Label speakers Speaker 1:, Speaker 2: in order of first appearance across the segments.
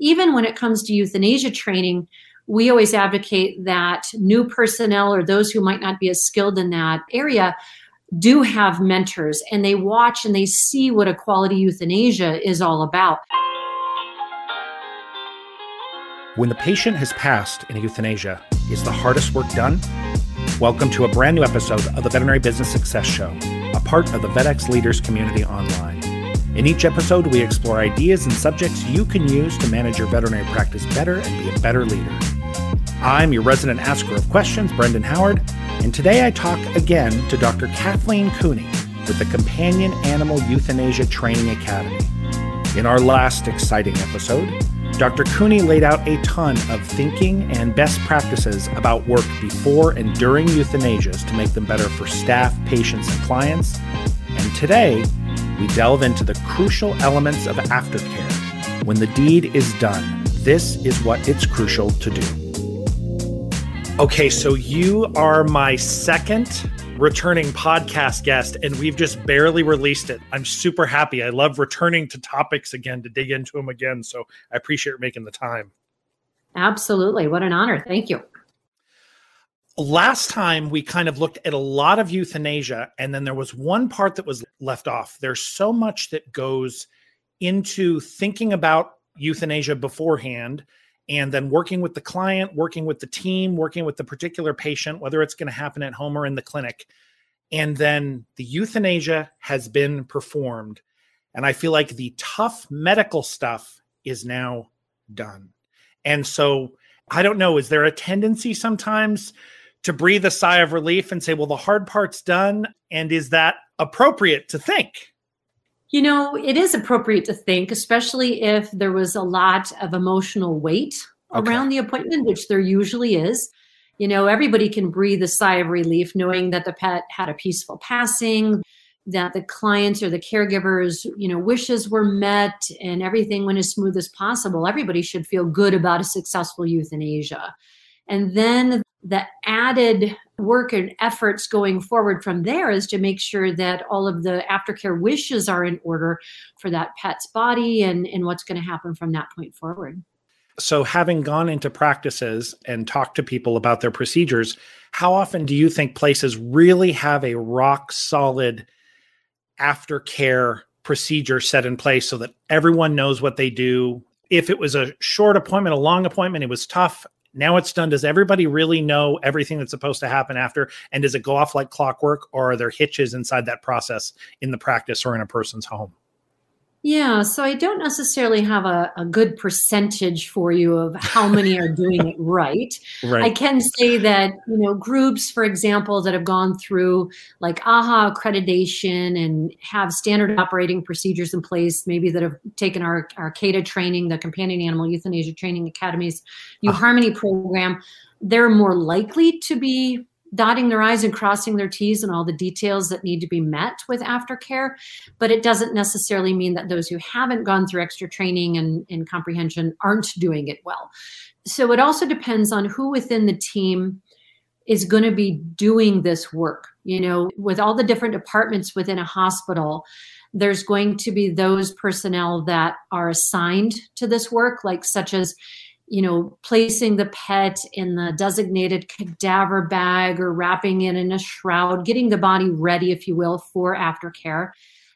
Speaker 1: even when it comes to euthanasia training, we always advocate that new personnel or those who might not be as skilled in that area do have mentors and they watch and they see what a quality euthanasia is all about.
Speaker 2: When the patient has passed in euthanasia, is the hardest work done? Welcome to a brand new episode of the Veterinary Business Success Show, a part of the VetX Leaders community online. In each episode, we explore ideas and subjects you can use to manage your veterinary practice better and be a better leader. I'm your resident asker of questions, Brendan Howard, and today I talk again to Dr. Kathleen Cooney with the Companion Animal Euthanasia Training Academy. In our last exciting episode, Dr. Cooney laid out a ton of thinking and best practices about work before and during euthanasias to make them better for staff, patients, and clients. And today, we delve into the crucial elements of aftercare. When the deed is done, this is what it's crucial to do. Okay, so you are my second returning podcast guest, and we've just barely released it. I'm super happy. I love returning to topics again to dig into them again. So I appreciate making the time.
Speaker 1: Absolutely. What an honor. Thank you.
Speaker 2: Last time we kind of looked at a lot of euthanasia, and then there was one part that was left off. There's so much that goes into thinking about euthanasia beforehand and then working with the client, working with the team, working with the particular patient, whether it's going to happen at home or in the clinic. And then the euthanasia has been performed. And I feel like the tough medical stuff is now done. And so I don't know, is there a tendency sometimes to breathe a sigh of relief and say, well, the hard part's done? And is that appropriate to think?
Speaker 1: You know, it is appropriate to think, especially if there was a lot of emotional weight okay. around the appointment, which there usually is. You know, everybody can breathe a sigh of relief knowing that the pet had a peaceful passing, that the clients or the caregivers, you know, wishes were met and everything went as smooth as possible. Everybody should feel good about a successful euthanasia. And then the added work and efforts going forward from there is to make sure that all of the aftercare wishes are in order for that pet's body and, and what's going to happen from that point forward.
Speaker 2: So, having gone into practices and talked to people about their procedures, how often do you think places really have a rock solid aftercare procedure set in place so that everyone knows what they do? If it was a short appointment, a long appointment, it was tough now it's done. Does everybody really know everything that's supposed to happen after? And does it go off like clockwork, or are there hitches inside that process in the practice or in a person's home?
Speaker 1: Yeah, so I don't necessarily have a, a good percentage for you of how many are doing it right. right. I can say that, you know, groups, for example, that have gone through like AAHA accreditation and have standard operating procedures in place, maybe that have taken our, our CAETA training, the Companion Animal Euthanasia Training Academies, U uh-huh. Harmony program, they're more likely to be dotting their I's and crossing their T's and all the details that need to be met with aftercare. But it doesn't necessarily mean that those who haven't gone through extra training and, and comprehension aren't doing it well. So it also depends on who within the team is going to be doing this work. You know, with all the different departments within a hospital, there's going to be those personnel that are assigned to this work, like such as you know, placing the pet in the designated cadaver bag or wrapping it in a shroud, getting the body ready, if you will, for aftercare.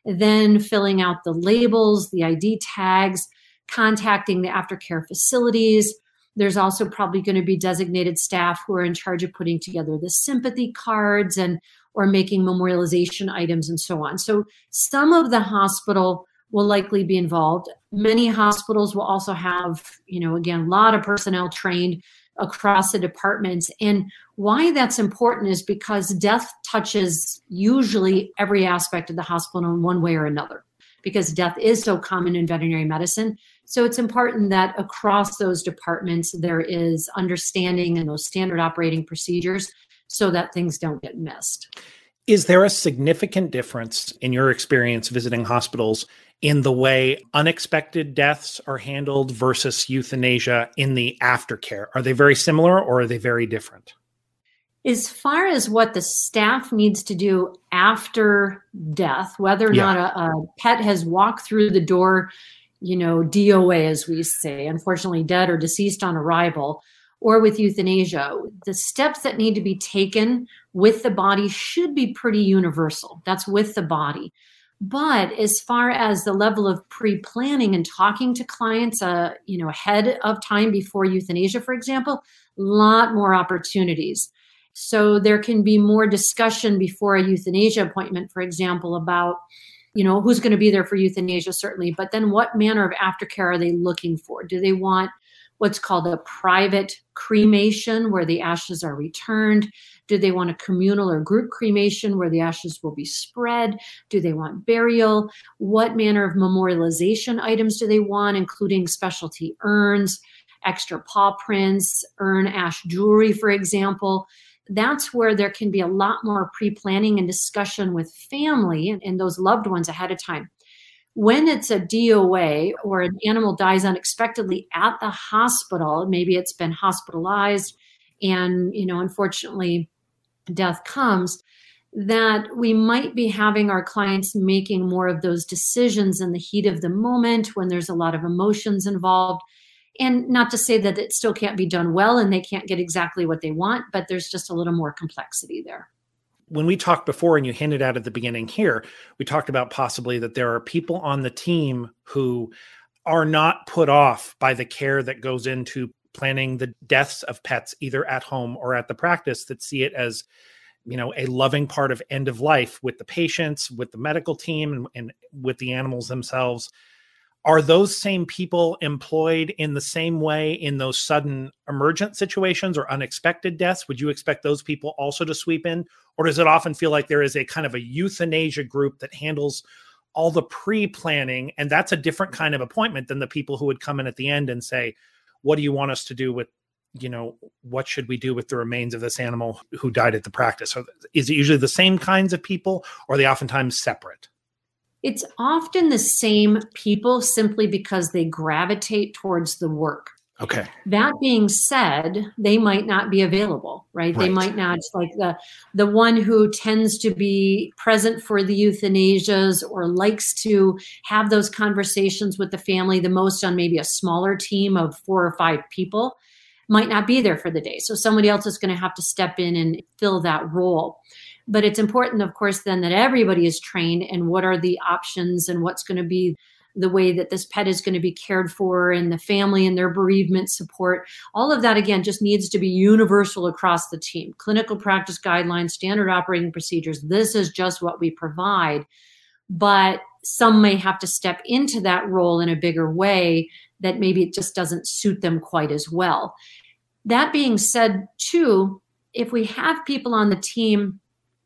Speaker 1: Then filling out the labels, the ID tags, contacting the aftercare facilities. There's also probably going to be designated staff who are in charge of putting together the sympathy cards and or making memorialization items and so on. So some of the hospital will likely be involved. Many hospitals will also have, you know, again, a lot of personnel trained across the departments. And why that's important is because death touches usually every aspect of the hospital in one way or another, because death is so common in veterinary medicine. So it's important that across those departments there is understanding and those standard operating procedures so that things don't get missed.
Speaker 2: Is there a significant difference in your experience visiting hospitals in the way unexpected deaths are handled versus euthanasia in the aftercare? Are they very similar or are they very different?
Speaker 1: As far as what the staff needs to do after death, whether or yeah. not a, a pet has walked through the door you know, DOA, as we say, unfortunately dead or deceased on arrival, or with euthanasia, the steps that need to be taken with the body should be pretty universal. That's with the body. But as far as the level of pre-planning and talking to clients, uh, you know, ahead of time before euthanasia, for example, a lot more opportunities. So there can be more discussion before a euthanasia appointment, for example, about you know who's going to be there for euthanasia certainly but then what manner of aftercare are they looking for do they want what's called a private cremation where the ashes are returned. Do they want a communal or group cremation where the ashes will be spread? Do they want burial? What manner of memorialization items do they want including specialty urns extra paw prints urn ash jewelry for example? That's where there can be a lot more pre planning and discussion with family and, and, those loved ones ahead of time. When it's a DOA or an animal dies unexpectedly at the hospital, maybe it's been hospitalized and, you know, unfortunately, death comes, that we might be having our clients making more of those decisions in the heat of the moment when there's a lot of emotions involved and not to say that it still can't be done well and they can't get exactly what they want, but there's just a little more complexity there.
Speaker 2: When we talked before, and you hinted at at the beginning here, we talked about possibly that there are people on the team who are not put off by the care that goes into planning the deaths of pets either at home or at the practice that see it as you know a loving part of end of life with the patients with the medical team and, and with the animals themselves. Are those same people employed in the same way in those sudden emergent situations or unexpected deaths? Would you expect those people also to sweep in or does it often feel like there is a kind of a euthanasia group that handles all the pre-planning? And that's a different kind of appointment than the people who would come in at the end and say what do you want us to do with you know what should we do with the remains of this animal who died at the practice? So is it usually the same kinds of people or are they oftentimes separate?
Speaker 1: It's often the same people simply because they gravitate towards the work.
Speaker 2: Okay.
Speaker 1: That being said, they might not be available, right? right? They might not like the the one who tends to be present for the euthanasias or likes to have those conversations with the family the most on maybe a smaller team of four or five people might not be there for the day. So somebody else is going to have to step in and fill that role. But it's important, of course, then that everybody is trained and what are the options and what's going to be the way that this pet is going to be cared for and the family and their bereavement support. All of that, again, just needs to be universal across the team. Clinical practice guidelines, standard operating procedures. This is just what we provide. But some may have to step into that role in a bigger way that maybe it just doesn't suit them quite as well. That being said, too, if we have people on the team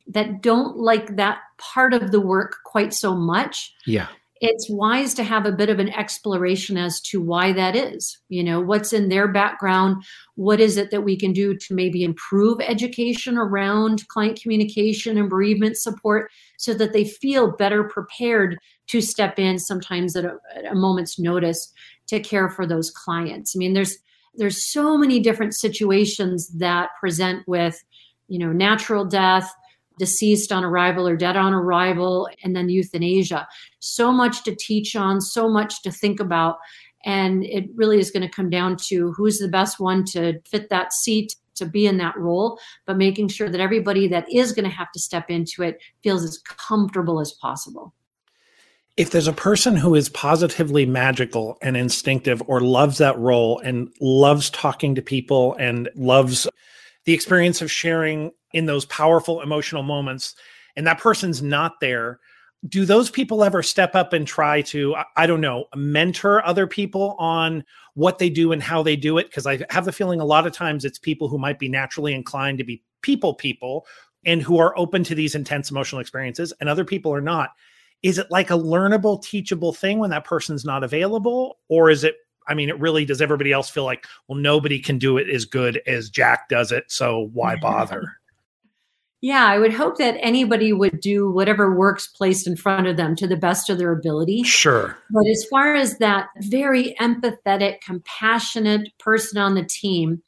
Speaker 1: that don't like that part of the work quite so much.
Speaker 2: Yeah.
Speaker 1: It's wise to have a bit of an exploration as to why that is. You know, what's in their background? What is it that we can do to maybe improve education around client communication and bereavement support so that they feel better prepared to step in sometimes at a, at a moment's notice to care for those clients? I mean, there's there's so many different situations that present with, you know, natural death, deceased on arrival or dead on arrival, and then euthanasia. So much to teach on, so much to think about. And it really is going to come down to who's the best one to fit that seat to be in that role, but making sure that everybody that is going to have to step into it feels as comfortable as possible.
Speaker 2: If there's a person who is positively magical and instinctive or loves that role and loves talking to people and loves the experience of sharing in those powerful emotional moments and that person's not there do those people ever step up and try to i don't know mentor other people on what they do and how they do it because i have the feeling a lot of times it's people who might be naturally inclined to be people people and who are open to these intense emotional experiences and other people are not is it like a learnable teachable thing when that person's not available or is it I mean, it really does everybody else feel like, well, nobody can do it as good as Jack does it. So why bother?
Speaker 1: Yeah, I would hope that anybody would do whatever works placed in front of them to the best of their ability.
Speaker 2: Sure.
Speaker 1: But as far as that very empathetic, compassionate person on the team,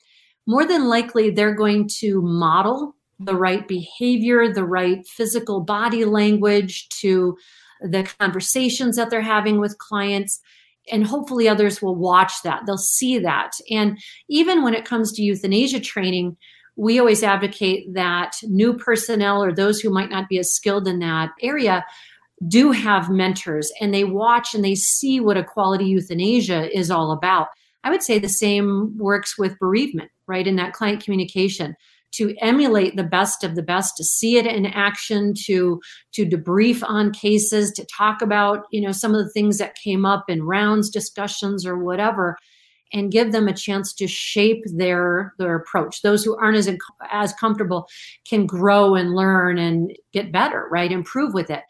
Speaker 1: more than likely they're going to model the right behavior, the right physical body language to the conversations that they're having with clients and hopefully others will watch that they'll see that and even when it comes to euthanasia training we always advocate that new personnel or those who might not be as skilled in that area do have mentors and they watch and they see what a quality euthanasia is all about. I would say the same works with bereavement, right? In that client communication to emulate the best of the best to see it in action to to debrief on cases to talk about you know some of the things that came up in rounds discussions or whatever and give them a chance to shape their their approach. Those who aren't as as comfortable can grow and learn and get better right? Improve with it.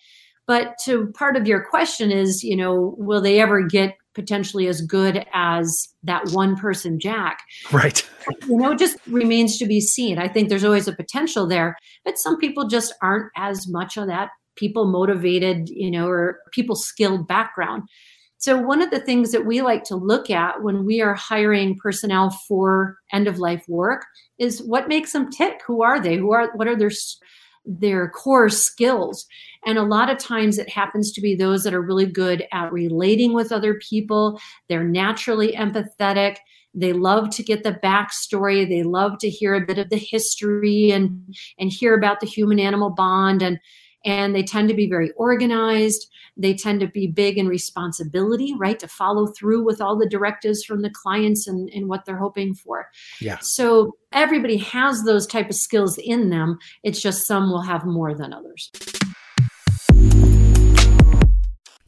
Speaker 1: But to part of your question is you know will they ever get potentially as good as that one person jack?
Speaker 2: Right.
Speaker 1: You know it just remains to be seen. I think there's always a potential there but some people just aren't as much of that people motivated you know or people skilled background so, one of the things that we like to look at when we are hiring personnel for end of life work is what makes them tick. Who are they? Who are what are their their core skills? And a lot of times it happens to be those that are really good at relating with other people. They're naturally empathetic. They love to get the backstory. They love to hear a bit of the history and and hear about the human animal bond and and they tend to be very organized. They tend to be big in responsibility, right? To follow through with all the directives from the clients and, and what they're hoping for.
Speaker 2: Yeah.
Speaker 1: So everybody has those type of skills in them. It's just some will have more than others.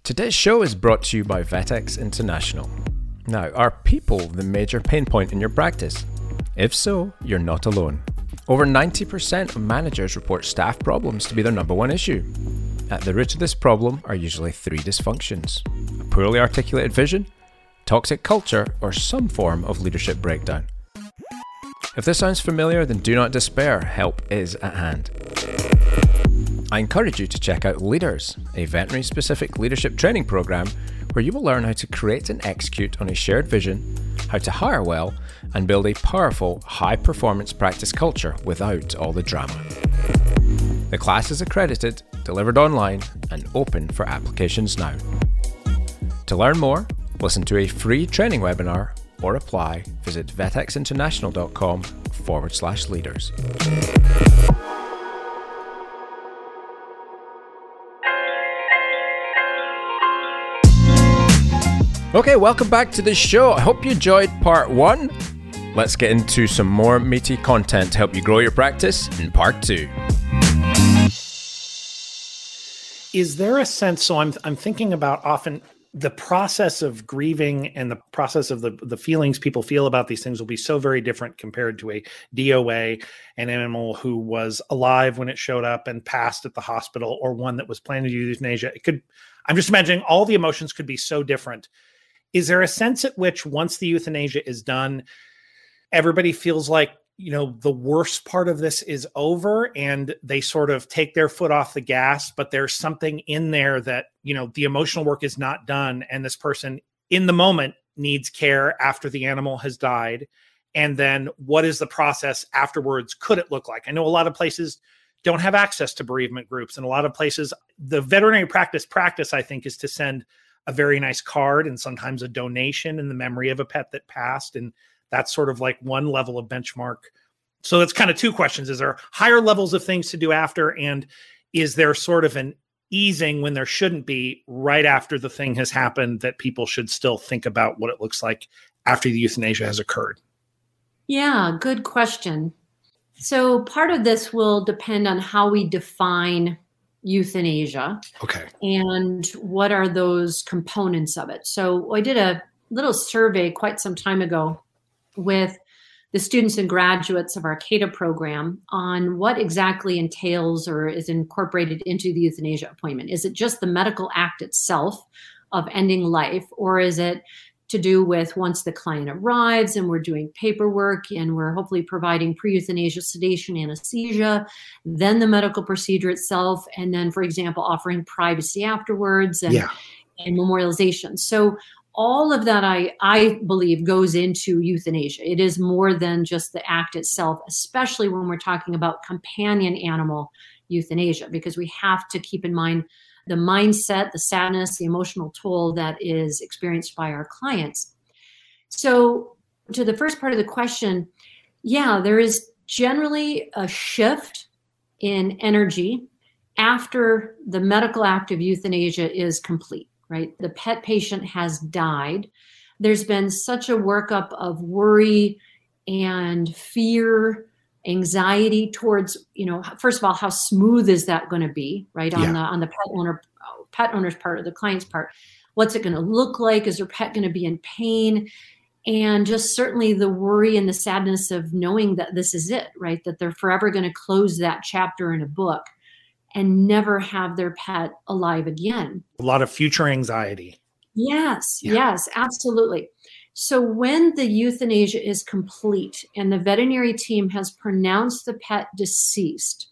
Speaker 3: Today's show is brought to you by VetX International. Now, are people the major pain point in your practice? If so, you're not alone. Over 90% of managers report staff problems to be their number one issue. At the root of this problem are usually three dysfunctions a poorly articulated vision, toxic culture, or some form of leadership breakdown. If this sounds familiar, then do not despair, help is at hand. I encourage you to check out Leaders, a veterinary specific leadership training program where you will learn how to create and execute on a shared vision, how to hire well, and build a powerful, high performance practice culture without all the drama. The class is accredited, delivered online, and open for applications now. To learn more, listen to a free training webinar or apply, visit vetxinternational.com forward slash leaders. Okay, welcome back to the show. I hope you enjoyed part one. Let's get into some more meaty content to help you grow your practice in part two.
Speaker 2: Is there a sense? So I'm I'm thinking about often the process of grieving and the process of the the feelings people feel about these things will be so very different compared to a DOA, an animal who was alive when it showed up and passed at the hospital, or one that was planning to euthanasia. It could. I'm just imagining all the emotions could be so different. Is there a sense at which once the euthanasia is done, everybody feels like you know the worst part of this is over and they sort of take their foot off the gas but there's something in there that you know the emotional work is not done and this person in the moment needs care after the animal has died? And then what is the process afterwards? Could it look like? I know a lot of places don't have access to bereavement groups and a lot of places the veterinary practice practice i think is to send a very nice card and sometimes a donation in the memory of a pet that passed and that's sort of like one level of benchmark. So that's kind of two questions. Is there higher levels of things to do after? And is there sort of an easing when there shouldn't be right after the thing has happened that people should still think about what it looks like after the euthanasia has occurred?
Speaker 1: Yeah, good question. So part of this will depend on how we define euthanasia.
Speaker 2: Okay.
Speaker 1: And what are those components of it? So I did a little survey quite some time ago with the students and graduates of our CAETA program on what exactly entails or is incorporated into the euthanasia appointment. Is it just the medical act itself of ending life, or is it to do with once the client arrives and we're doing paperwork and we're hopefully providing pre euthanasia sedation, anesthesia, then the medical procedure itself, and then, for example, offering privacy afterwards and,
Speaker 2: yeah.
Speaker 1: and memorialization. So, all of that I, I believe goes into euthanasia it is more than just the act itself especially when we're talking about companion animal euthanasia because we have to keep in mind the mindset, the sadness, the emotional toll that is experienced by our clients. So, to the first part of the question, yeah, there is generally a shift in energy after the medical act of euthanasia is complete, right? The pet patient has died. There's been such a workup of worry and fear anxiety towards you know first of all how smooth is that going to be right on yeah. the on the pet owner pet owner's part or the client's part? What's it going to look like? Is their pet going to be in pain? And just certainly the worry and the sadness of knowing that this is it right that they're forever going to close that chapter in a book and never have their pet alive again.
Speaker 2: A lot of future anxiety.
Speaker 1: Yes yeah. yes absolutely so, when the euthanasia is complete and the veterinary team has pronounced the pet deceased,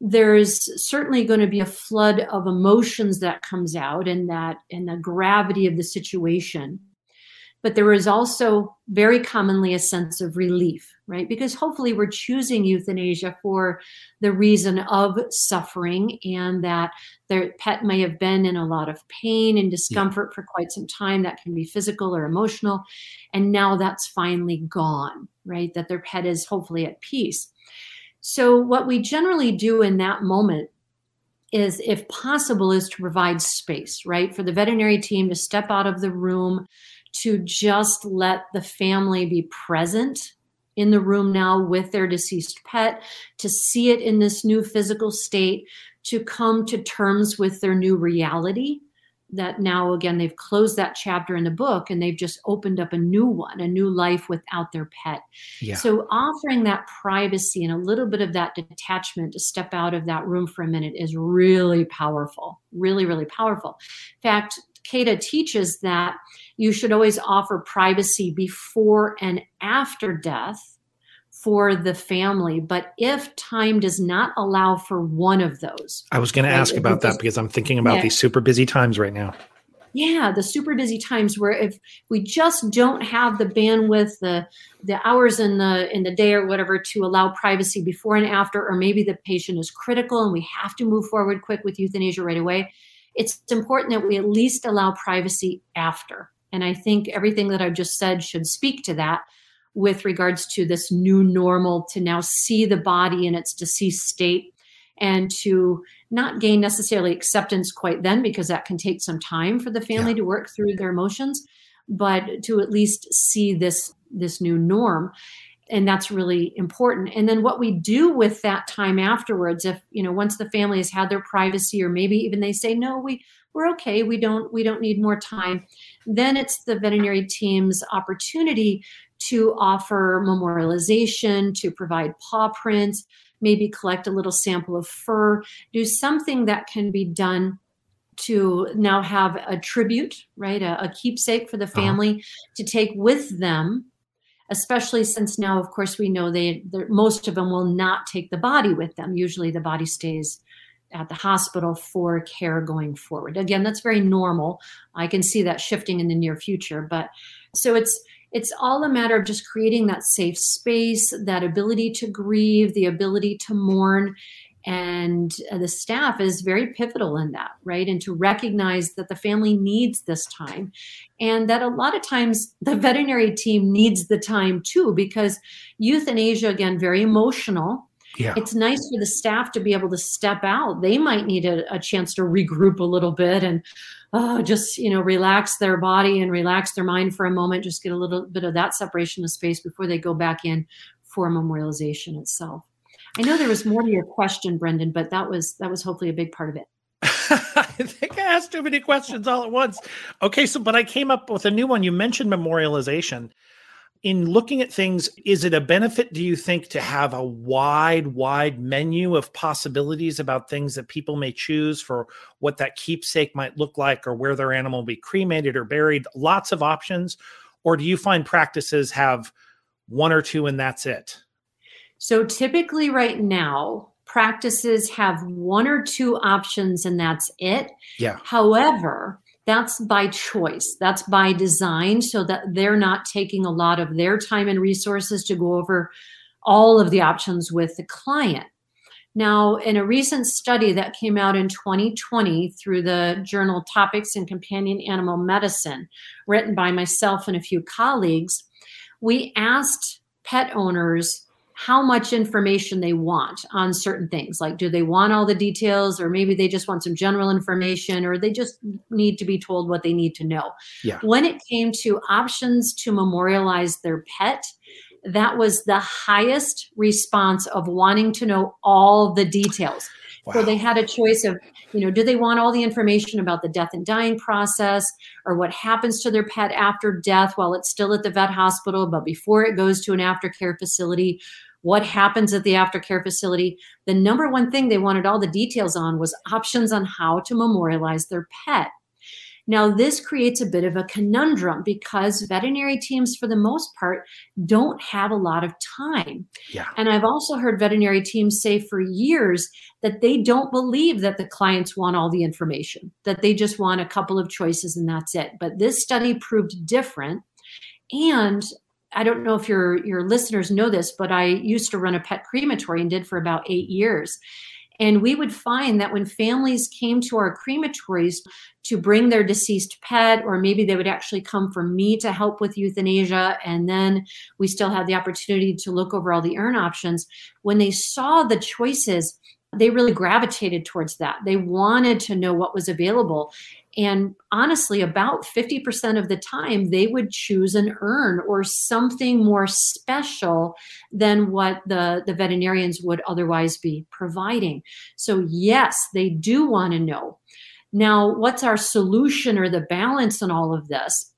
Speaker 1: there's certainly going to be a flood of emotions that comes out and that and the gravity of the situation but there is also very commonly a sense of relief, right? Because hopefully we're choosing euthanasia for the reason of suffering and that their pet may have been in a lot of pain and discomfort yeah. for quite some time. That can be physical or emotional. And now that's finally gone, right? That their pet is hopefully at peace. So, what we generally do in that moment is, if possible, is to provide space, right? For the veterinary team to step out of the room to just let the family be present in the room now with their deceased pet, to see it in this new physical state, to come to terms with their new reality. That now, again, they've closed that chapter in the book and they've just opened up a new one, a new life without their pet. Yeah. So, offering that privacy and a little bit of that detachment to step out of that room for a minute is really powerful, really, really powerful. In fact, CAETA teaches that you should always offer privacy before and after death for the family. But if time does not allow for one of those,
Speaker 2: I was going right, to ask about that because I'm thinking about yeah. these super busy times right now.
Speaker 1: Yeah, the super busy times where if we just don't have the bandwidth, the the hours in the in the day or whatever to allow privacy before and after, or maybe the patient is critical and we have to move forward quick with euthanasia right away, it's important that we at least allow privacy after. And I think everything that I've just said should speak to that with regards to this new normal to now see the body in its deceased state and to not gain necessarily acceptance quite then because that can take some time for the family yeah. to work through their emotions but to at least see this this new norm. And that's really important. And then what we do with that time afterwards if you know once the family has had their privacy or maybe even they say no we we're okay. We don't we don't need more time then it's the veterinary team's opportunity to offer memorialization to provide paw prints maybe collect a little sample of fur do something that can be done to now have a tribute right a, a keepsake for the uh-huh. family uh-huh. to take with them especially since now, of course, we know they most of them will not take the body with them. Usually, the body stays at the hospital for care going forward. Again, that's very normal. I can see that shifting in the near future, but so it's it's all a matter of just creating that safe space, that ability to grieve, the ability to mourn, and uh, the staff is very pivotal in that right and to recognize that the family needs this time and that a lot of times the veterinary team needs the time too because euthanasia again very emotional yeah. it's nice for the staff to be able to step out they might need a, a chance to regroup a little bit and uh, just you know relax their body and relax their mind for a moment just get a little bit of that separation of space before they go back in for memorialization itself I know there was more to your question, Brendan, but that was that was hopefully a big part of it.
Speaker 2: I think I asked too many questions all at once. Okay, so but I came up with a new one. You mentioned memorialization. In looking at things, is it a benefit, do you think, to have a wide, wide menu of possibilities about things that people may choose for what that keepsake might look like or where their animal will be cremated or buried? Lots of options. Or do you find practices have one or two and that's it?
Speaker 1: So typically, right now, practices have one or two options and that's it.
Speaker 2: Yeah.
Speaker 1: However, that's by choice, that's by design, so that they're not taking a lot of their time and resources to go over all of the options with the client. Now, in a recent study that came out in 2020 through the journal Topics in Companion Animal Medicine, written by myself and a few colleagues, we asked pet owners how much information they want on certain things. Like, do they want all the details, or maybe they just want some general information, or they just need to be told what they need to know?
Speaker 2: Yeah.
Speaker 1: When it came to options to memorialize their pet, that was the highest response of wanting to know all the details. Wow. So they had a choice of, you know, do they want all the information about the death and dying process or what happens to their pet after death while it's still at the vet hospital, but before it goes to an aftercare facility? What happens at the aftercare facility? The number one thing they wanted all the details on was options on how to memorialize their pet. Now, this creates a bit of a conundrum because veterinary teams, for the most part, don't have a lot of time.
Speaker 2: Yeah.
Speaker 1: And I've also heard veterinary teams say for years that they don't believe that the clients want all the information, that they just want a couple of choices and that's it. But this study proved different. And I don't know if your your listeners know this, but I used to run a pet crematory and did for about eight years. And we would find that when families came to our crematories to bring their deceased pet, or maybe they would actually come for me to help with euthanasia, and then we still had the opportunity to look over all the urn options, when they saw the choices, they really gravitated towards that. They wanted to know what was available. And honestly, about 50% of the time, they would choose an urn or something more special than what the, the veterinarians would otherwise be providing. So, yes, they do want to know. Now, what's our solution or the balance in all of this?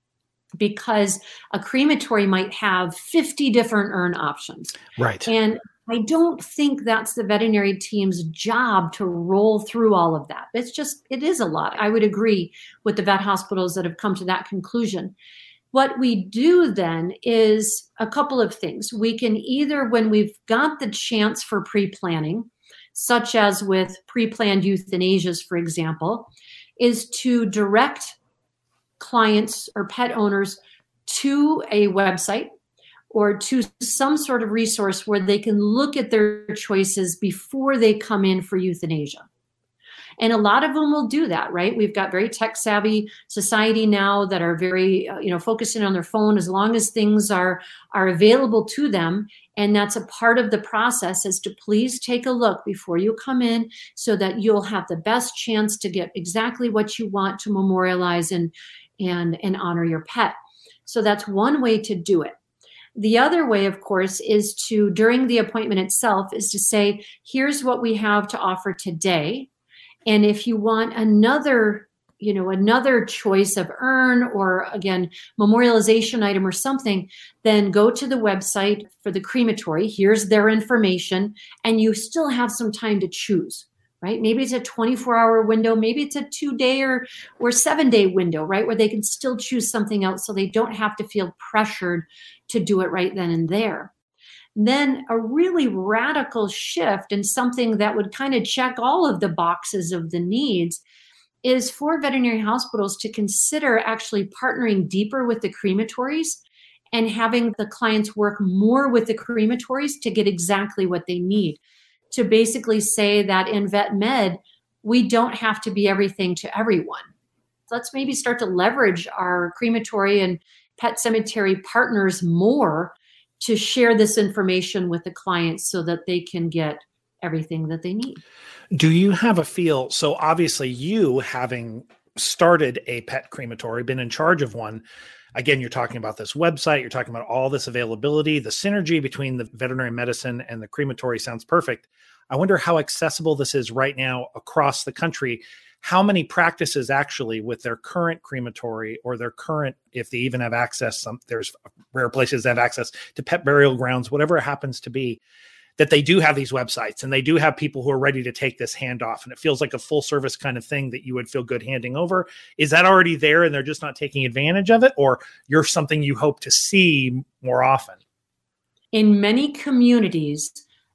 Speaker 1: Because a crematory might have 50 different urn options.
Speaker 2: Right.
Speaker 1: And I don't think that's the veterinary team's job to roll through all of that. It's just, it is a lot. I would agree with the vet hospitals that have come to that conclusion. What we do then is a couple of things. We can either, when we've got the chance for pre planning, such as with pre planned euthanasias, for example, is to direct clients or pet owners to a website or to some sort of resource where they can look at their choices before they come in for euthanasia. And a lot of them will do that, right? We've got very tech savvy society now that are very, uh, you know, focusing on their phone as long as things are are available to them. And that's a part of the process is to please take a look before you come in so that you'll have the best chance to get exactly what you want to memorialize and and and honor your pet. So that's one way to do it. The other way, of course, is to, during the appointment itself, is to say, here's what we have to offer today. And if you want another, you know, another choice of urn or again, memorialization item or something, then go to the website for the crematory. Here's their information, and you still have some time to choose right? Maybe it's a 24 hour window maybe it's a two day or or seven day window right? Where they can still choose something else so they don't have to feel pressured to do it right then and there. Then a really radical shift and something that would kind of check all of the boxes of the needs is for veterinary hospitals to consider actually partnering deeper with the crematories and having the clients work more with the crematories to get exactly what they need to basically say that in vet med, we don't have to be everything to everyone. Let's maybe start to leverage our crematory and pet cemetery partners more to share this information with the clients so that they can get everything that they need.
Speaker 2: Do you have a feel? So, obviously, you having started a pet crematory, been in charge of one, again, you're talking about this website, you're talking about all this availability, the synergy between the veterinary medicine and the crematory sounds perfect. I wonder how accessible this is right now across the country. How many practices actually with their current crematory or their current, if they even have access, some there's rare places that have access to pet burial grounds, whatever it happens to be, that they do have these websites and they do have people who are ready to take this handoff and it feels like a full service kind of thing that you would feel good handing over. Is that already there and they're just not taking advantage of it? Or you're something you hope to see more often?
Speaker 1: In many communities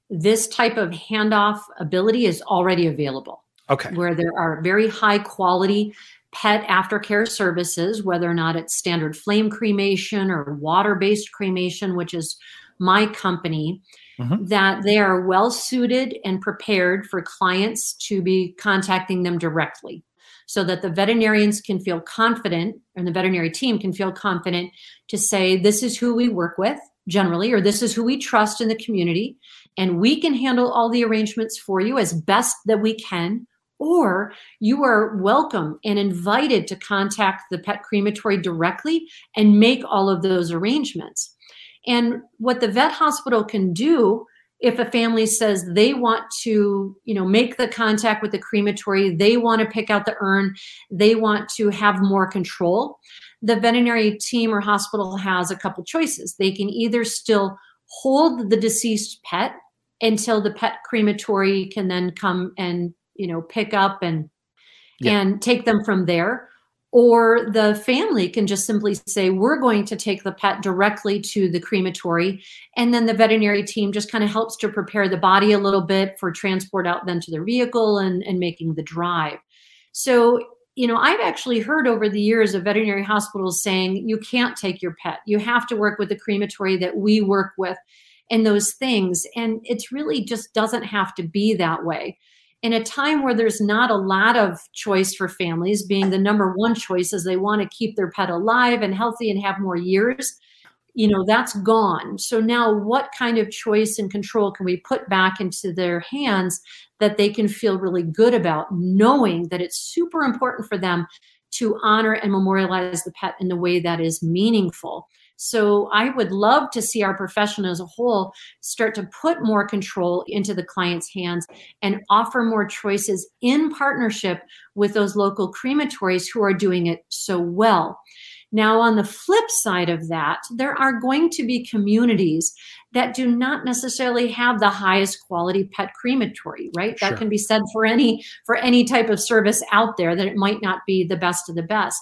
Speaker 1: this type of handoff ability is already available.
Speaker 2: Okay.
Speaker 1: Where there are very high quality pet aftercare services, whether or not it's standard flame cremation or water based cremation, which is my company, mm-hmm. that they are well suited and prepared for clients to be contacting them directly so that the veterinarians can feel confident and the veterinary team can feel confident to say, this is who we work with generally, or this is who we trust in the community, and we can handle all the arrangements for you as best that we can. Or you are welcome and invited to contact the pet crematory directly and make all of those arrangements. And what the vet hospital can do if a family says they want to you know make the contact with the crematory they want to pick out the urn they want to have more control the veterinary team or hospital has a couple choices they can either still hold the deceased pet until the pet crematory can then come and you know pick up and yeah. and take them from there or the family can just simply say we're going to take the pet directly to the crematory and then the veterinary team just kind of helps to prepare the body a little bit for transport out then to the vehicle and, and making the drive. So you know i've actually heard over the years of veterinary hospitals saying you can't take your pet. You have to work with the crematory that we work with and those things. And it really just doesn't have to be that way in a time where there's not a lot of choice for families, being the number one choice is they want to keep their pet alive and healthy and have more years, you know, that's gone. So now what kind of choice and control can we put back into their hands that they can feel really good about, knowing that it's super important for them to honor and memorialize the pet in the way that is meaningful. So I would love to see our profession as a whole start to put more control into the client's hands and offer more choices in partnership with those local crematories who are doing it so well. Now, on the flip side of that, there are going to be communities that do not necessarily have the highest quality pet crematory, right? Sure. That can be said for any for any type of service out there that it might not be the best of the best.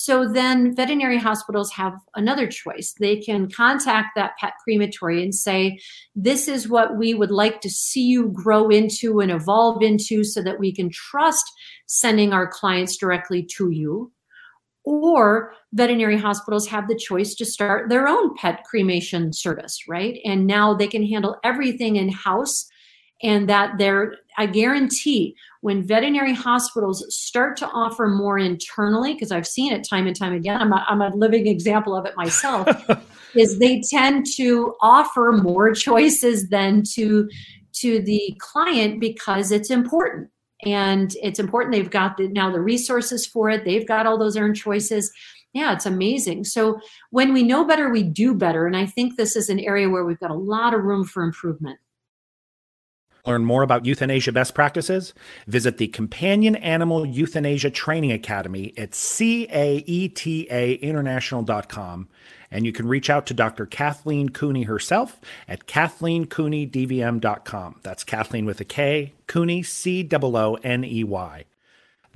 Speaker 1: So then veterinary hospitals have another choice. They can contact that pet crematory and say, This is what we would like to see you grow into and evolve into so that we can trust sending our clients directly to you. Or veterinary hospitals have the choice to start their own pet cremation service, right? And now they can handle everything in house and that they're i guarantee when veterinary hospitals start to offer more internally because i've seen it time and time again i'm a, I'm a living example of it myself is they tend to offer more choices than to to the client because it's important. And it's important they've got the, now the resources for it they've got all those earned choices. Yeah it's amazing. So when we know better we do better. And i think this is an area where we've got a lot of room for improvement
Speaker 2: Learn more about euthanasia best practices? Visit the Companion Animal Euthanasia Training Academy at caetainternational.com. And you can reach out to Dr. Kathleen Cooney herself at kathleencooneydvm.com. That's Kathleen with a K, Cooney, C O O N E Y.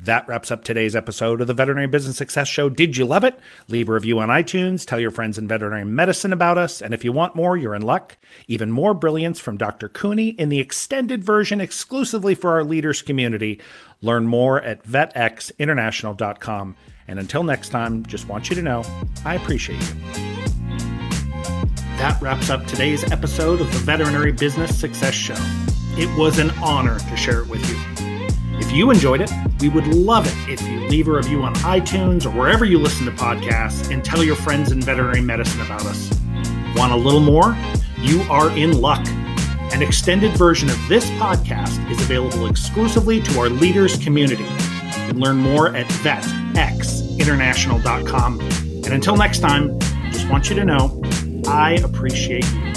Speaker 2: That wraps up today's episode of the Veterinary Business Success Show. Did you love it? Leave a review on iTunes, tell your friends in veterinary medicine about us, and if you want more, you're in luck. Even more brilliance from Dr. Cooney in the extended version exclusively for our leaders community. Learn more at vetxinternational.com. And until next time, just want you to know I appreciate you. That wraps up today's episode of the Veterinary Business Success Show. It was an honor to share it with you. You enjoyed it, we would love it if you leave a review on iTunes or wherever you listen to podcasts and tell your friends in veterinary medicine about us. Want a little more? You are in luck. An extended version of this podcast is available exclusively to our leaders community. You can learn more at vetxinternational.com. And until next time, just want you to know I appreciate you.